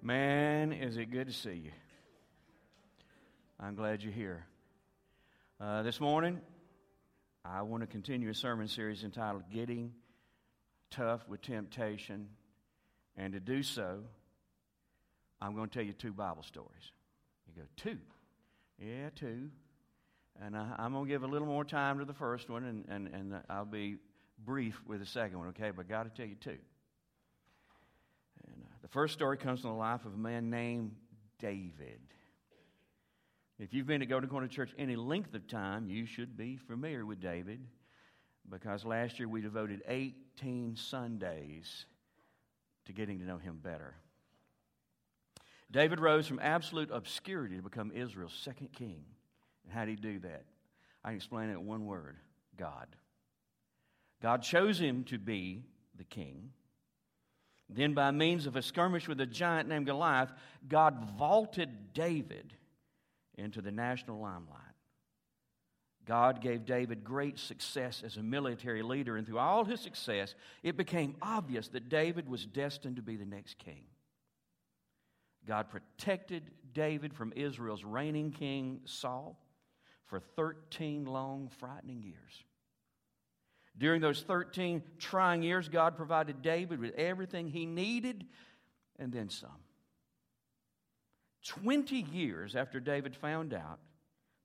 Man, is it good to see you. I'm glad you're here. Uh, this morning, I want to continue a sermon series entitled Getting Tough with Temptation. And to do so, I'm going to tell you two Bible stories. You go, two? Yeah, two. And I, am going to give a little more time to the first one, and, and, and I'll be brief with the second one, okay? But I got to tell you two. The first story comes from the life of a man named David. If you've been to Golden Corner Church any length of time, you should be familiar with David because last year we devoted 18 Sundays to getting to know him better. David rose from absolute obscurity to become Israel's second king. And how did he do that? I can explain it in one word God. God chose him to be the king. Then, by means of a skirmish with a giant named Goliath, God vaulted David into the national limelight. God gave David great success as a military leader, and through all his success, it became obvious that David was destined to be the next king. God protected David from Israel's reigning king, Saul, for 13 long, frightening years. During those 13 trying years, God provided David with everything he needed and then some. 20 years after David found out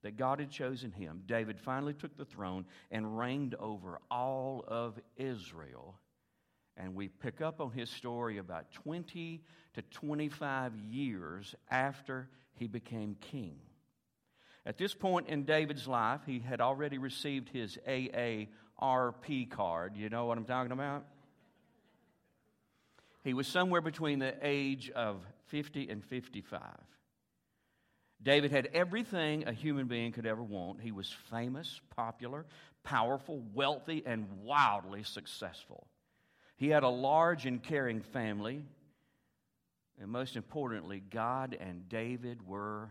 that God had chosen him, David finally took the throne and reigned over all of Israel. And we pick up on his story about 20 to 25 years after he became king. At this point in David's life, he had already received his AA RP card. You know what I'm talking about? He was somewhere between the age of 50 and 55. David had everything a human being could ever want. He was famous, popular, powerful, wealthy, and wildly successful. He had a large and caring family. And most importantly, God and David were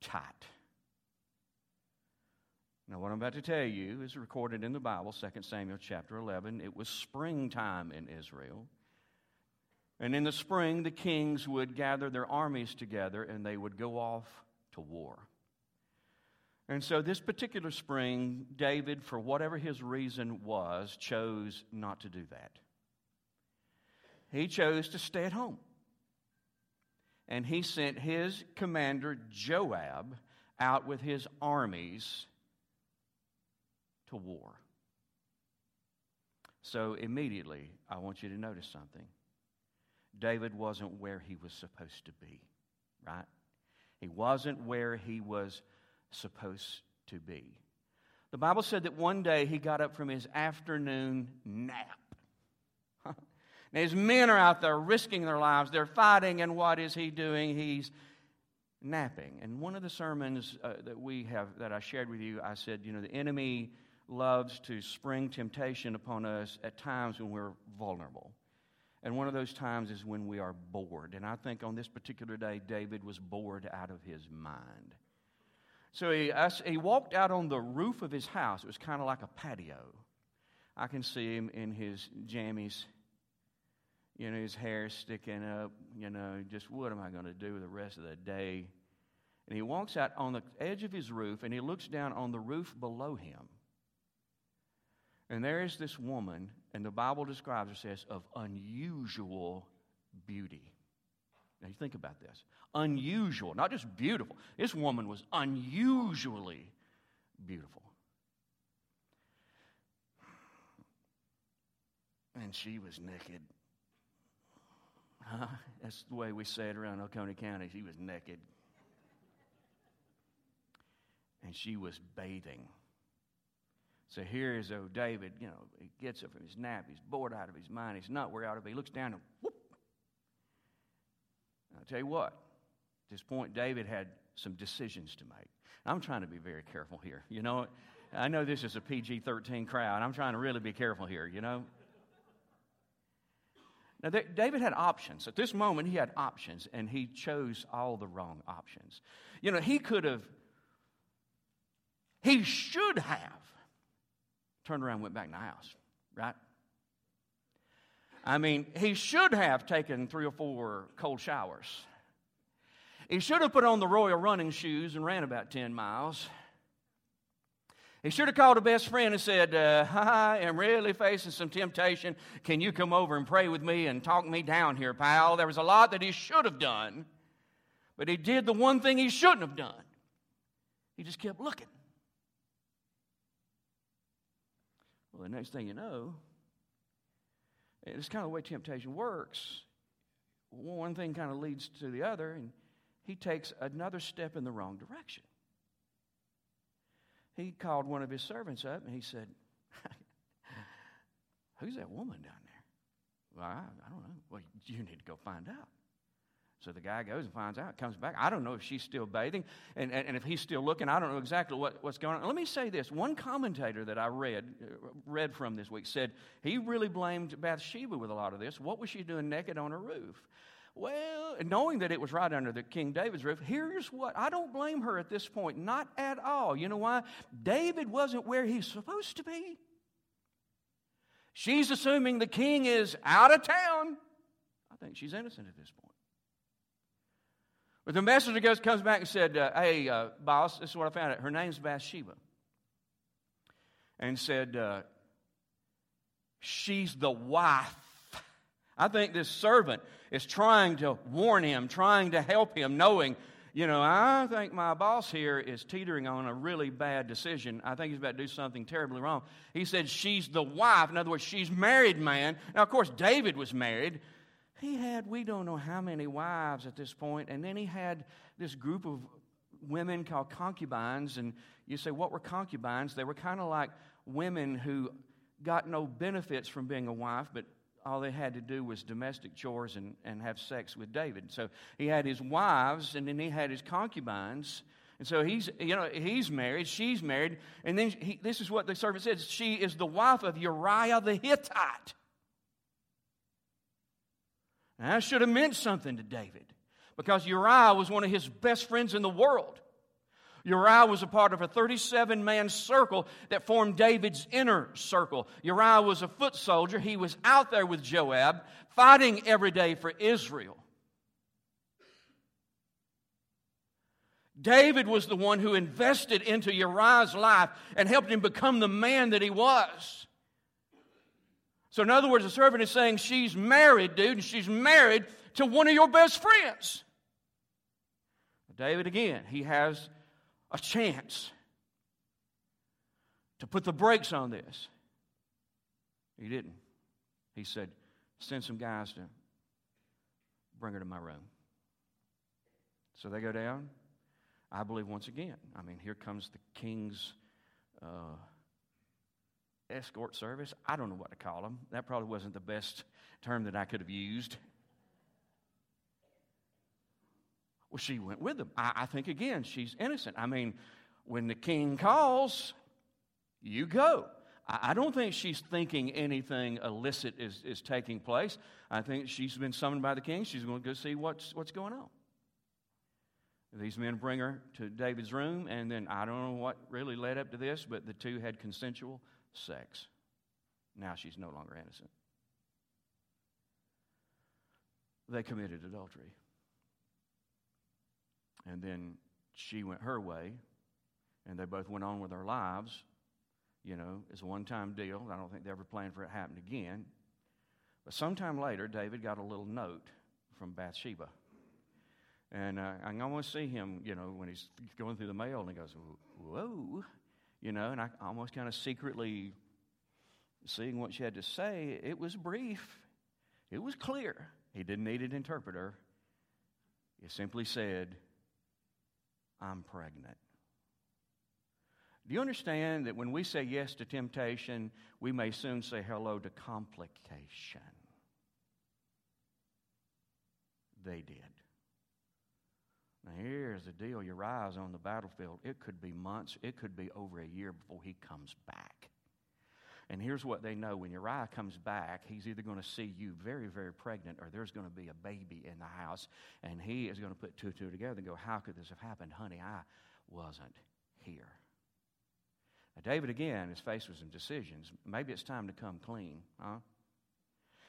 tight. Now, what I'm about to tell you is recorded in the Bible, 2 Samuel chapter 11. It was springtime in Israel. And in the spring, the kings would gather their armies together and they would go off to war. And so, this particular spring, David, for whatever his reason was, chose not to do that. He chose to stay at home. And he sent his commander, Joab, out with his armies to war. So immediately, I want you to notice something. David wasn't where he was supposed to be, right? He wasn't where he was supposed to be. The Bible said that one day he got up from his afternoon nap. now, his men are out there risking their lives, they're fighting, and what is he doing? He's napping. And one of the sermons uh, that we have, that I shared with you, I said, you know, the enemy loves to spring temptation upon us at times when we're vulnerable. And one of those times is when we are bored. And I think on this particular day, David was bored out of his mind. So he, he walked out on the roof of his house. It was kind of like a patio. I can see him in his jammies, you know, his hair sticking up, you know, just what am I going to do the rest of the day? And he walks out on the edge of his roof and he looks down on the roof below him. And there is this woman, and the Bible describes her, says, of unusual beauty. Now you think about this. Unusual, not just beautiful. This woman was unusually beautiful. And she was naked. Huh? That's the way we say it around Oconee County. She was naked. And she was bathing. So here is oh David, you know, he gets up from his nap, he's bored out of his mind, he's not where he ought to be. He looks down and whoop. I'll tell you what, at this point, David had some decisions to make. I'm trying to be very careful here. You know, I know this is a PG 13 crowd. I'm trying to really be careful here, you know. Now, David had options. At this moment, he had options, and he chose all the wrong options. You know, he could have, he should have turned around and went back in the house, right? I mean, he should have taken three or four cold showers. He should have put on the royal running shoes and ran about 10 miles. He should have called a best friend and said, uh, I am really facing some temptation. Can you come over and pray with me and talk me down here, pal? There was a lot that he should have done, but he did the one thing he shouldn't have done. He just kept looking. Well, the next thing you know, it's kind of the way temptation works. One thing kind of leads to the other, and he takes another step in the wrong direction. He called one of his servants up and he said, Who's that woman down there? Well, I, I don't know. Well, you need to go find out. So the guy goes and finds out, comes back. I don't know if she's still bathing, and, and, and, if he's still looking, I don't know exactly what, what's going on. Let me say this one commentator that I read, uh, read from this week said he really blamed Bathsheba with a lot of this. What was she doing naked on her roof? Well, knowing that it was right under the King David's roof, here's what I don't blame her at this point, not at all. You know why? David wasn't where he's supposed to be. She's assuming the king is out of town. I think she's innocent at this point. But the messenger goes, comes back and said, uh, Hey, uh, boss, this is what I found out. Her name's Bathsheba. And said, uh, She's the wife. I think this servant is trying to warn him, trying to help him, knowing, you know, I think my boss here is teetering on a really bad decision. I think he's about to do something terribly wrong. He said, She's the wife. In other words, she's married, man. Now, of course, David was married. He had, we don't know how many wives at this point, and then he had this group of women called concubines. And you say, what were concubines? They were kind of like women who got no benefits from being a wife, but all they had to do was domestic chores and, and have sex with David. So he had his wives, and then he had his concubines. And so he's, you know, he's married, she's married, and then he, this is what the servant says: she is the wife of Uriah the Hittite. Now, that should have meant something to David because Uriah was one of his best friends in the world. Uriah was a part of a 37 man circle that formed David's inner circle. Uriah was a foot soldier. He was out there with Joab, fighting every day for Israel. David was the one who invested into Uriah's life and helped him become the man that he was. So, in other words, the servant is saying, She's married, dude, and she's married to one of your best friends. David, again, he has a chance to put the brakes on this. He didn't. He said, Send some guys to bring her to my room. So they go down. I believe once again, I mean, here comes the king's. Uh, escort service. I don't know what to call them. That probably wasn't the best term that I could have used. Well, she went with them. I, I think, again, she's innocent. I mean, when the king calls, you go. I, I don't think she's thinking anything illicit is, is taking place. I think she's been summoned by the king. She's going to go see what's, what's going on. These men bring her to David's room, and then I don't know what really led up to this, but the two had consensual sex. Now she's no longer innocent. They committed adultery. And then she went her way, and they both went on with their lives. You know, it's a one time deal. I don't think they ever planned for it to happen again. But sometime later, David got a little note from Bathsheba. And uh, I almost see him, you know, when he's going through the mail, and he goes, Whoa, you know, and I almost kind of secretly seeing what she had to say. It was brief, it was clear. He didn't need an interpreter. He simply said, I'm pregnant. Do you understand that when we say yes to temptation, we may soon say hello to complication? They did. Now, here's the deal Uriah's on the battlefield. It could be months, it could be over a year before he comes back. And here's what they know when Uriah comes back, he's either going to see you very, very pregnant or there's going to be a baby in the house. And he is going to put two and two together and go, How could this have happened? Honey, I wasn't here. Now, David, again, is faced with some decisions. Maybe it's time to come clean, huh?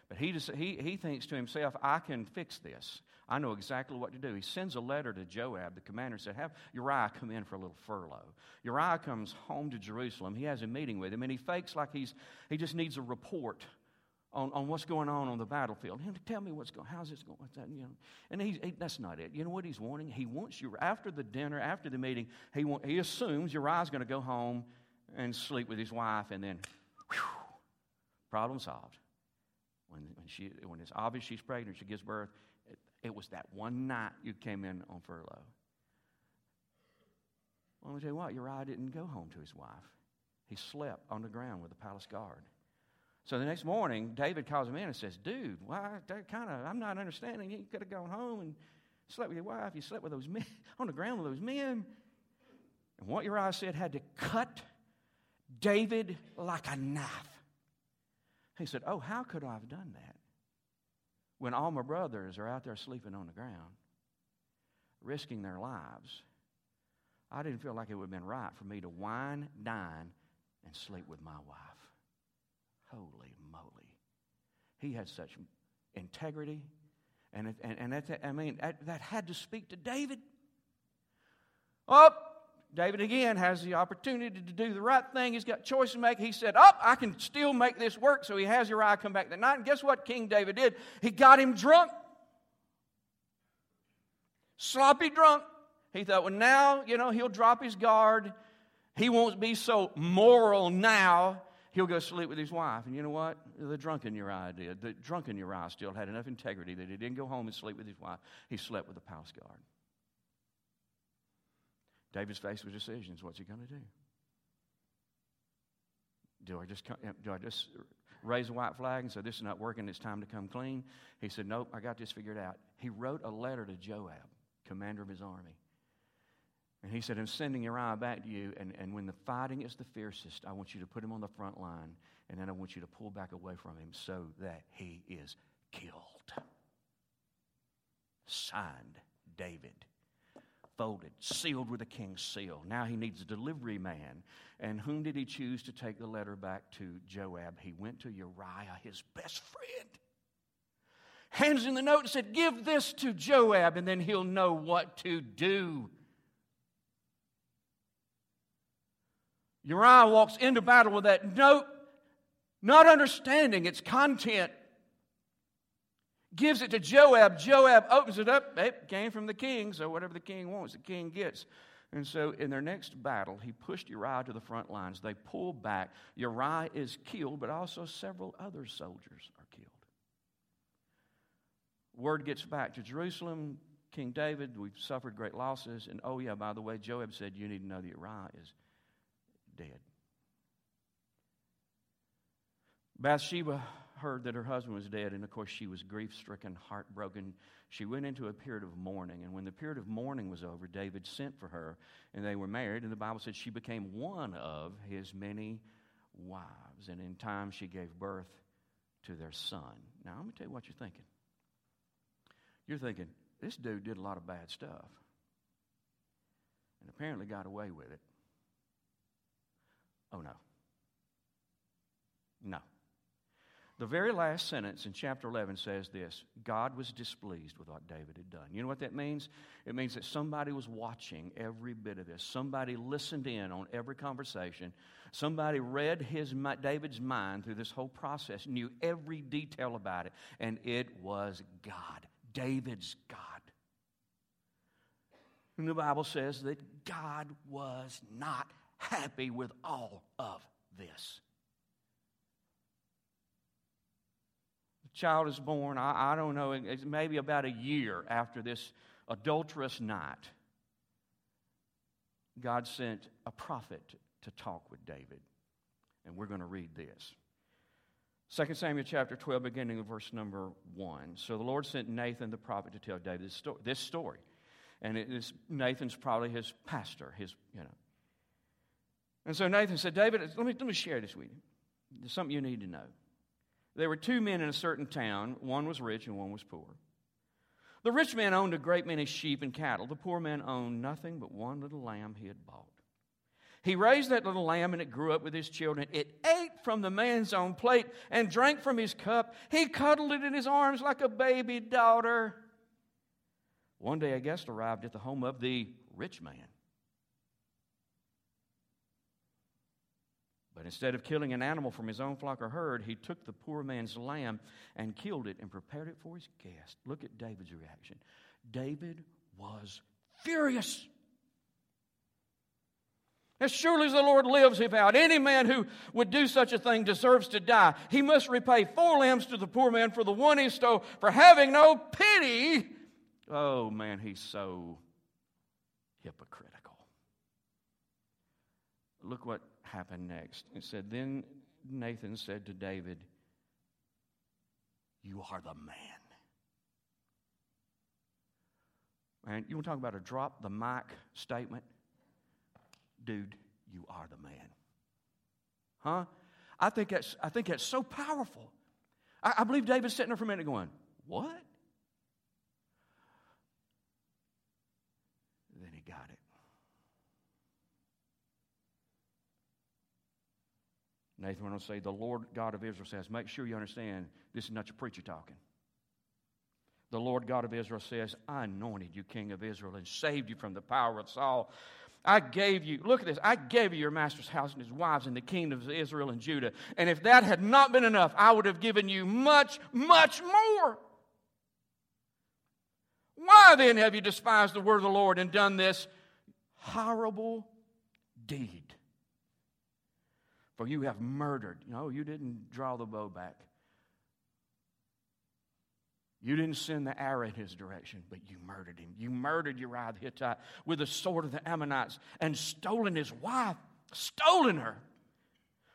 But he, just, he, he thinks to himself, I can fix this. I know exactly what to do. He sends a letter to Joab, the commander, and said, Have Uriah come in for a little furlough. Uriah comes home to Jerusalem. He has a meeting with him, and he fakes like he's, he just needs a report on, on what's going on on the battlefield. Tell me what's going how's this going? What's that? You know, and he, he, that's not it. You know what he's wanting? He wants you, after the dinner, after the meeting, he, want, he assumes Uriah's going to go home and sleep with his wife, and then, whew, problem solved. When, when, she, when it's obvious she's pregnant, she gives birth, it, it was that one night you came in on furlough. Well, let me tell you what, Uriah didn't go home to his wife. He slept on the ground with the palace guard. So the next morning, David calls him in and says, Dude, why, kind of, I'm not understanding. You could have gone home and slept with your wife. You slept with those men, on the ground with those men. And what Uriah said had to cut David like a knife. He said, Oh, how could I have done that? When all my brothers are out there sleeping on the ground, risking their lives, I didn't feel like it would have been right for me to wine, dine, and sleep with my wife. Holy moly. He had such integrity. And, and, and that, I mean, that, that had to speak to David. Oh, David again has the opportunity to do the right thing. He's got choice to make. He said, Oh, I can still make this work. So he has Uriah come back that night. And guess what King David did? He got him drunk. Sloppy drunk. He thought, well, now, you know, he'll drop his guard. He won't be so moral now. He'll go sleep with his wife. And you know what? The drunken Uriah did. The drunken Uriah still had enough integrity that he didn't go home and sleep with his wife. He slept with the palace guard. David's faced with decisions. What's he going to do? Do I just do I just raise a white flag and say this is not working? It's time to come clean. He said, "Nope, I got this figured out." He wrote a letter to Joab, commander of his army, and he said, "I'm sending Uriah back to you. And, and when the fighting is the fiercest, I want you to put him on the front line, and then I want you to pull back away from him so that he is killed." Signed, David folded, sealed with a king's seal. Now he needs a delivery man. And whom did he choose to take the letter back to Joab? He went to Uriah, his best friend. Hands in the note and said, Give this to Joab, and then he'll know what to do. Uriah walks into battle with that note, not understanding its content gives it to Joab. Joab opens it up. It came from the king, so whatever the king wants, the king gets. And so in their next battle, he pushed Uriah to the front lines. They pull back. Uriah is killed, but also several other soldiers are killed. Word gets back to Jerusalem. King David, we've suffered great losses. And oh, yeah, by the way, Joab said, You need to know that Uriah is dead. Bathsheba heard that her husband was dead, and of course, she was grief stricken, heartbroken. She went into a period of mourning, and when the period of mourning was over, David sent for her, and they were married, and the Bible said she became one of his many wives, and in time she gave birth to their son. Now, let me tell you what you're thinking. You're thinking, this dude did a lot of bad stuff, and apparently got away with it. Oh, no. No. The very last sentence in chapter 11 says this God was displeased with what David had done. You know what that means? It means that somebody was watching every bit of this. Somebody listened in on every conversation. Somebody read his, David's mind through this whole process, knew every detail about it, and it was God, David's God. And the Bible says that God was not happy with all of this. Child is born, I, I don't know, it's maybe about a year after this adulterous night, God sent a prophet to talk with David. And we're going to read this. 2 Samuel chapter 12, beginning with verse number 1. So the Lord sent Nathan the prophet to tell David this story. This story. And it is, Nathan's probably his pastor, his, you know. And so Nathan said, David, let me, let me share this with you. There's something you need to know. There were two men in a certain town. One was rich and one was poor. The rich man owned a great many sheep and cattle. The poor man owned nothing but one little lamb he had bought. He raised that little lamb and it grew up with his children. It ate from the man's own plate and drank from his cup. He cuddled it in his arms like a baby daughter. One day a guest arrived at the home of the rich man. But instead of killing an animal from his own flock or herd, he took the poor man's lamb and killed it and prepared it for his guest. Look at David's reaction. David was furious. As surely as the Lord lives, he vowed, any man who would do such a thing deserves to die. He must repay four lambs to the poor man for the one he stole, for having no pity. Oh man, he's so hypocritical. Look what happened next. It said, Then Nathan said to David, You are the man. And you want to talk about a drop the mic statement? Dude, you are the man. Huh? I think that's, I think that's so powerful. I, I believe David's sitting there for a minute going, What? Then he got it. Nathan went on to say, The Lord God of Israel says, Make sure you understand this is not your preacher talking. The Lord God of Israel says, I anointed you king of Israel and saved you from the power of Saul. I gave you, look at this, I gave you your master's house and his wives and the kingdoms of Israel and Judah. And if that had not been enough, I would have given you much, much more. Why then have you despised the word of the Lord and done this horrible deed? For you have murdered. No, you didn't draw the bow back. You didn't send the arrow in his direction, but you murdered him. You murdered Uriah the Hittite with the sword of the Ammonites and stolen his wife, stolen her.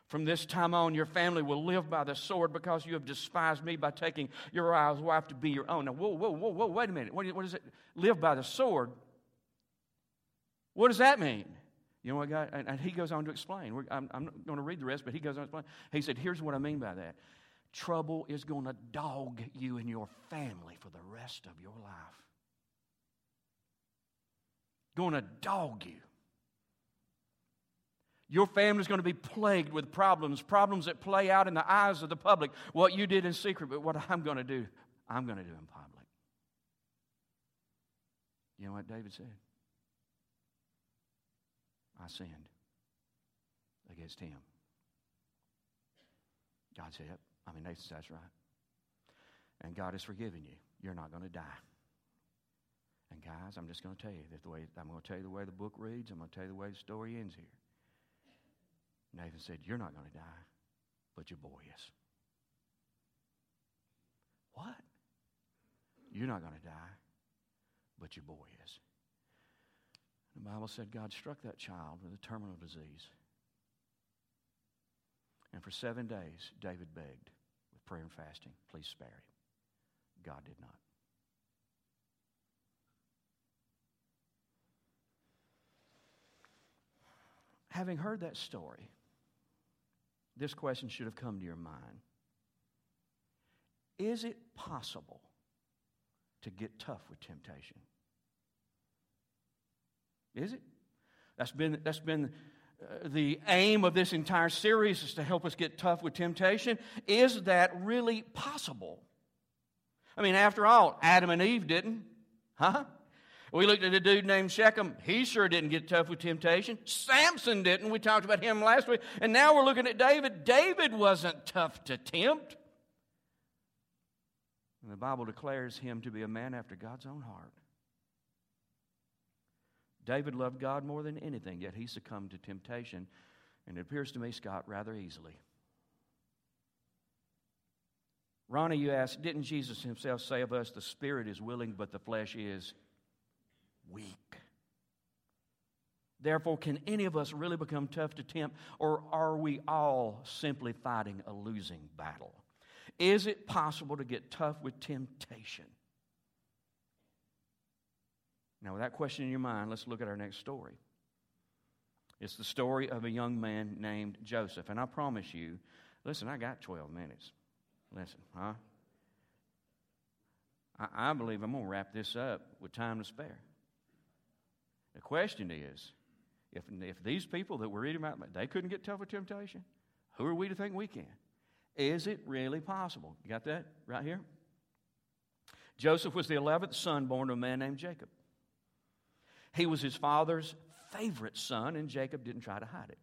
From this time on, your family will live by the sword because you have despised me by taking Uriah's wife to be your own. Now, whoa, whoa, whoa, whoa, wait a minute. What, does it? Live by the sword? What does that mean? You know what, God? And, he goes on to explain. I'm, I'm not going to read the rest, but he goes on to explain. He said, Here's what I mean by that trouble is going to dog you and your family for the rest of your life. Going to dog you. Your family's going to be plagued with problems, problems that play out in the eyes of the public. What you did in secret, but what I'm going to do, I'm going to do in public. You know what David said? I sinned against him. God said. I mean, Nathan that's right. And God has forgiven you. You're not going to die. And guys, I'm just going to tell you that the way I'm going to tell you the way the book reads. I'm going to tell you the way the story ends here. Nathan said, "You're not going to die, but your boy is." What? You're not going to die, but your boy is. The Bible said God struck that child with a terminal disease. And for seven days, David begged with prayer and fasting, please spare him. God did not. Having heard that story, this question should have come to your mind Is it possible to get tough with temptation? Is it? That's been, that's been uh, the aim of this entire series is to help us get tough with temptation. Is that really possible? I mean, after all, Adam and Eve didn't. Huh? We looked at a dude named Shechem. He sure didn't get tough with temptation. Samson didn't. We talked about him last week. And now we're looking at David. David wasn't tough to tempt. And the Bible declares him to be a man after God's own heart. David loved God more than anything, yet he succumbed to temptation, and it appears to me, Scott, rather easily. Ronnie, you asked, didn't Jesus himself say of us, the spirit is willing, but the flesh is weak? Therefore, can any of us really become tough to tempt, or are we all simply fighting a losing battle? Is it possible to get tough with temptation? Now, with that question in your mind, let's look at our next story. It's the story of a young man named Joseph. And I promise you, listen, I got 12 minutes. Listen, huh? I, I believe I'm going to wrap this up with time to spare. The question is If, if these people that we're reading about, they couldn't get tough with temptation, who are we to think we can? Is it really possible? You got that right here? Joseph was the 11th son born to a man named Jacob. He was his father's favorite son, and Jacob didn't try to hide it.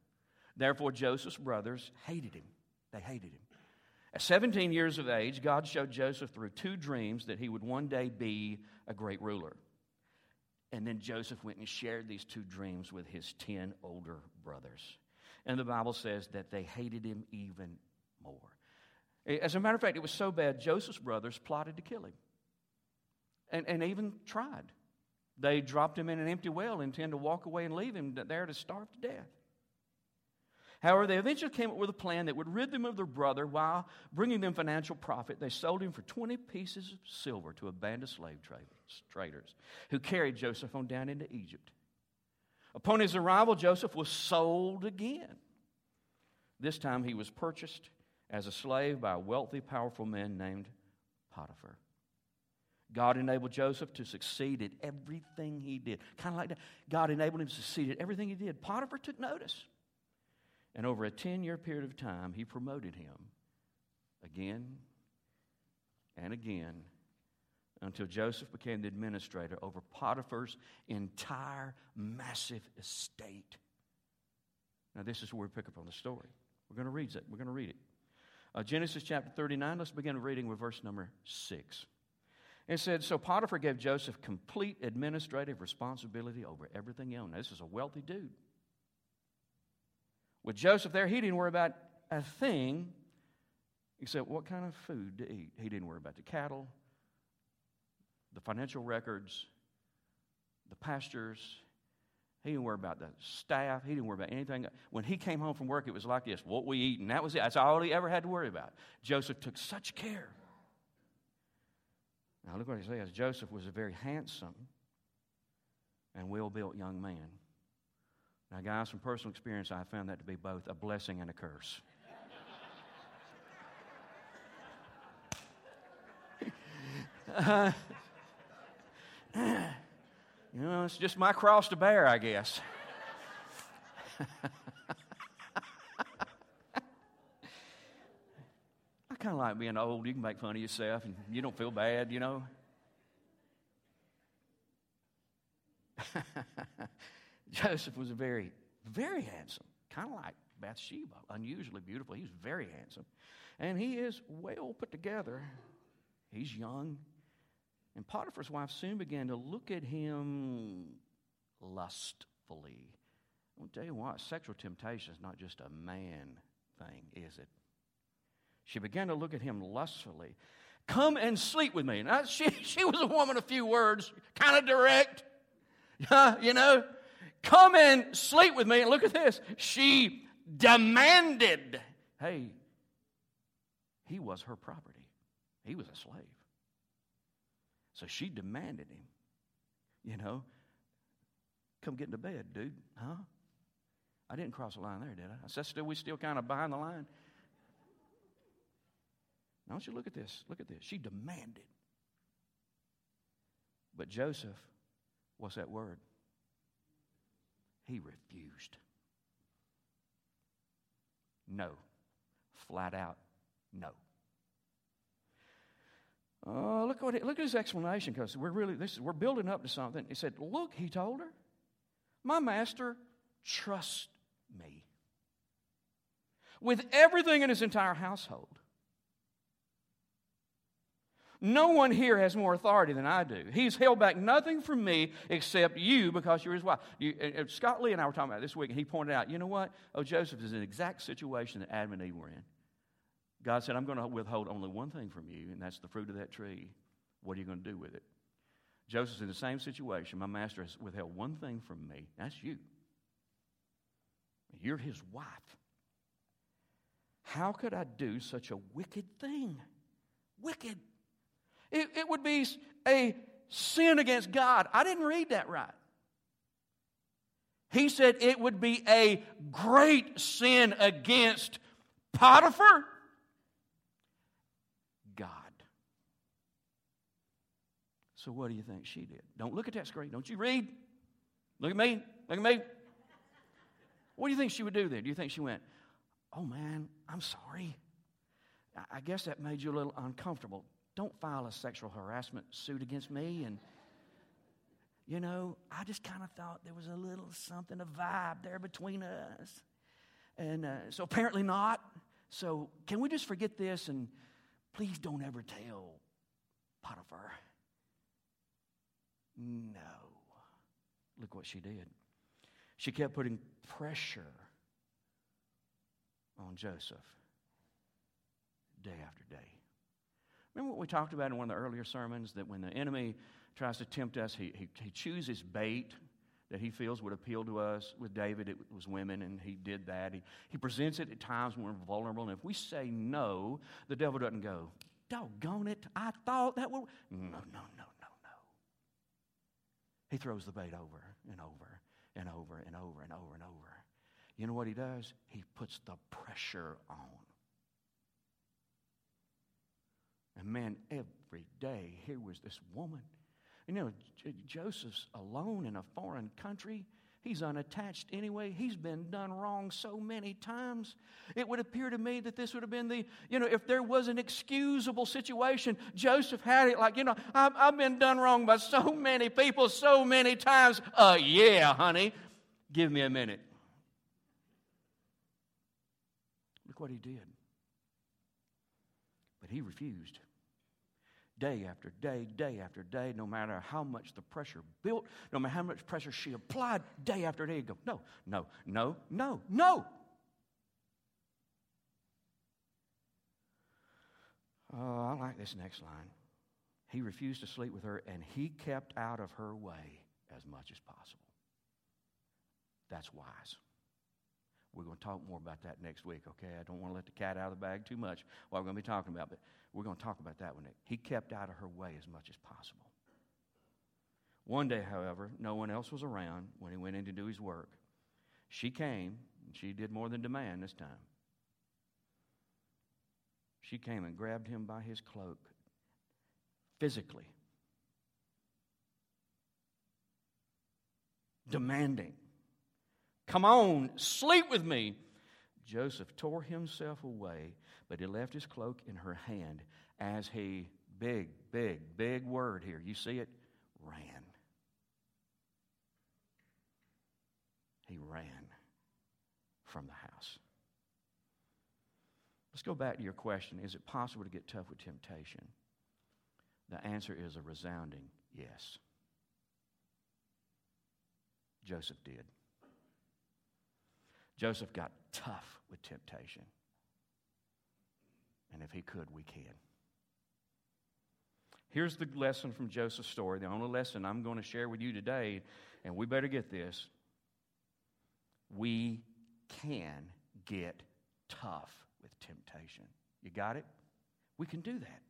Therefore, Joseph's brothers hated him. They hated him. At 17 years of age, God showed Joseph through two dreams that he would one day be a great ruler. And then Joseph went and shared these two dreams with his 10 older brothers. And the Bible says that they hated him even more. As a matter of fact, it was so bad, Joseph's brothers plotted to kill him and, and even tried. They dropped him in an empty well, intend to walk away and leave him there to starve to death. However, they eventually came up with a plan that would rid them of their brother while bringing them financial profit. They sold him for 20 pieces of silver to a band of slave traders who carried Joseph on down into Egypt. Upon his arrival, Joseph was sold again. This time he was purchased as a slave by a wealthy, powerful man named Potiphar. God enabled Joseph to succeed at everything he did. Kind of like that. God enabled him to succeed at everything he did. Potiphar took notice. And over a 10 year period of time, he promoted him again and again until Joseph became the administrator over Potiphar's entire massive estate. Now, this is where we pick up on the story. We're going to read it. We're going to read it. Uh, Genesis chapter 39, let's begin reading with verse number 6. It said, So Potiphar gave Joseph complete administrative responsibility over everything owned. Now, this is a wealthy dude. With Joseph there, he didn't worry about a thing except what kind of food to eat. He didn't worry about the cattle, the financial records, the pastures. He didn't worry about the staff. He didn't worry about anything. When he came home from work, it was like this what we eat, and that was it. That's all he ever had to worry about. Joseph took such care. Now, look what he says Joseph was a very handsome and well built young man. Now, guys, from personal experience, I found that to be both a blessing and a curse. uh, you know, it's just my cross to bear, I guess. I kind of like being old. You can make fun of yourself and you don't feel bad, you know. Joseph was very, very handsome, kind of like Bathsheba, unusually beautiful. He was very handsome. And he is well put together. He's young. And Potiphar's wife soon began to look at him lustfully. I'll tell you what, sexual temptation is not just a man thing, is it? She began to look at him lustfully. Come and sleep with me. Now, she, she was a woman of few words, kind of direct. you know, come and sleep with me. And look at this. She demanded. Hey, he was her property, he was a slave. So she demanded him, you know, come get into bed, dude. Huh? I didn't cross the line there, did I? I said, still, we still kind of behind the line. Now, I want you to look at this. Look at this. She demanded. But Joseph, what's that word? He refused. No. Flat out, no. Uh, look, what, look at his explanation because we're really this, is, we're building up to something. He said, Look, he told her, my master trusts me with everything in his entire household. No one here has more authority than I do. He's held back nothing from me except you because you're his wife. You, Scott Lee and I were talking about this week, and he pointed out, you know what? Oh, Joseph is in the exact situation that Adam and Eve were in. God said, I'm going to withhold only one thing from you, and that's the fruit of that tree. What are you going to do with it? Joseph's in the same situation. My master has withheld one thing from me. That's you. You're his wife. How could I do such a wicked thing? Wicked. It, it would be a sin against God. I didn't read that right. He said it would be a great sin against Potiphar. God. So what do you think she did? Don't look at that screen. Don't you read? Look at me. Look at me. What do you think she would do there? Do you think she went, Oh man, I'm sorry. I guess that made you a little uncomfortable. Don't file a sexual harassment suit against me. And, you know, I just kind of thought there was a little something, a vibe there between us. And uh, so apparently not. So can we just forget this and please don't ever tell Potiphar? No. Look what she did. She kept putting pressure on Joseph day after day. Remember what we talked about in one of the earlier sermons that when the enemy tries to tempt us, he, he, he chooses bait that he feels would appeal to us. With David, it was women, and he did that. He, he presents it at times when we're vulnerable, and if we say no, the devil doesn't go, doggone it, I thought that would. No, no, no, no, no. He throws the bait over and over and over and over and over and over. You know what he does? He puts the pressure on. And man, every day here was this woman. You know, J- Joseph's alone in a foreign country. He's unattached anyway. He's been done wrong so many times. It would appear to me that this would have been the, you know, if there was an excusable situation, Joseph had it like, you know, I've, I've been done wrong by so many people so many times. Uh, yeah, honey, give me a minute. Look what he did. But he refused day after day, day after day, no matter how much the pressure built, no matter how much pressure she applied, day after day, he'd go, no, no, no, no, no. Oh, I like this next line. He refused to sleep with her, and he kept out of her way as much as possible. That's wise. Going to talk more about that next week, okay? I don't want to let the cat out of the bag too much what we're going to be talking about, but we're going to talk about that one. He kept out of her way as much as possible. One day, however, no one else was around when he went in to do his work. She came, and she did more than demand this time. She came and grabbed him by his cloak physically, demanding Come on, sleep with me. Joseph tore himself away, but he left his cloak in her hand as he, big, big, big word here. You see it? Ran. He ran from the house. Let's go back to your question Is it possible to get tough with temptation? The answer is a resounding yes. Joseph did. Joseph got tough with temptation. And if he could, we can. Here's the lesson from Joseph's story, the only lesson I'm going to share with you today, and we better get this. We can get tough with temptation. You got it? We can do that.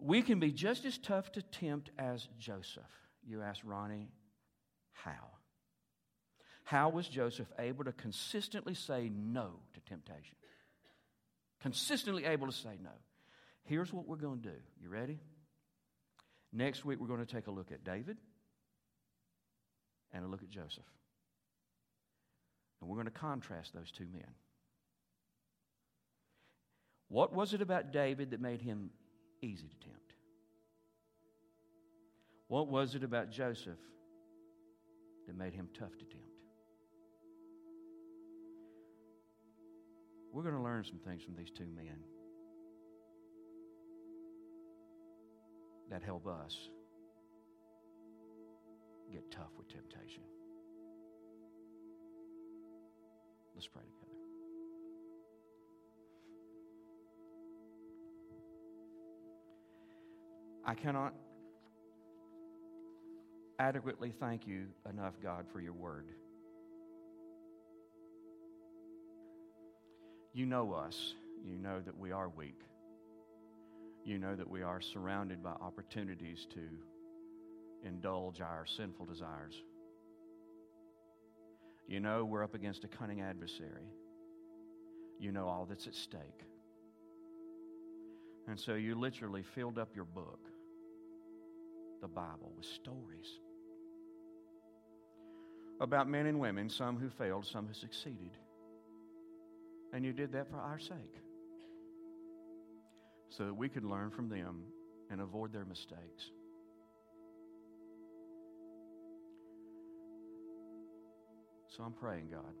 We can be just as tough to tempt as Joseph. You ask Ronnie, how? How was Joseph able to consistently say no to temptation? Consistently able to say no. Here's what we're going to do. You ready? Next week, we're going to take a look at David and a look at Joseph. And we're going to contrast those two men. What was it about David that made him easy to tempt? What was it about Joseph that made him tough to tempt? We're going to learn some things from these two men that help us get tough with temptation. Let's pray together. I cannot adequately thank you enough, God, for your word. You know us. You know that we are weak. You know that we are surrounded by opportunities to indulge our sinful desires. You know we're up against a cunning adversary. You know all that's at stake. And so you literally filled up your book, the Bible, with stories. about men and women, some who failed, some who succeeded. And you did that for our sake, so that we could learn from them and avoid their mistakes. So I'm praying, God.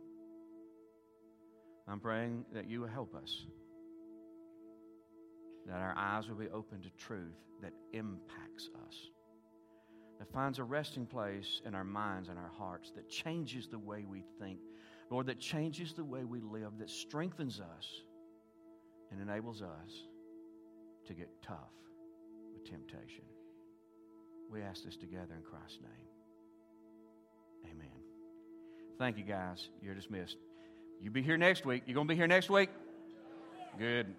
I'm praying that you will help us, that our eyes will be open to truth that impacts us, that finds a resting place in our minds and our hearts, that changes the way we think, Lord, that changes the way we live, that strengthens us and enables us to get tough with temptation. We ask this together in Christ's name. Amen. Thank you, guys. You're dismissed. You'll be here next week. You're going to be here next week? Good.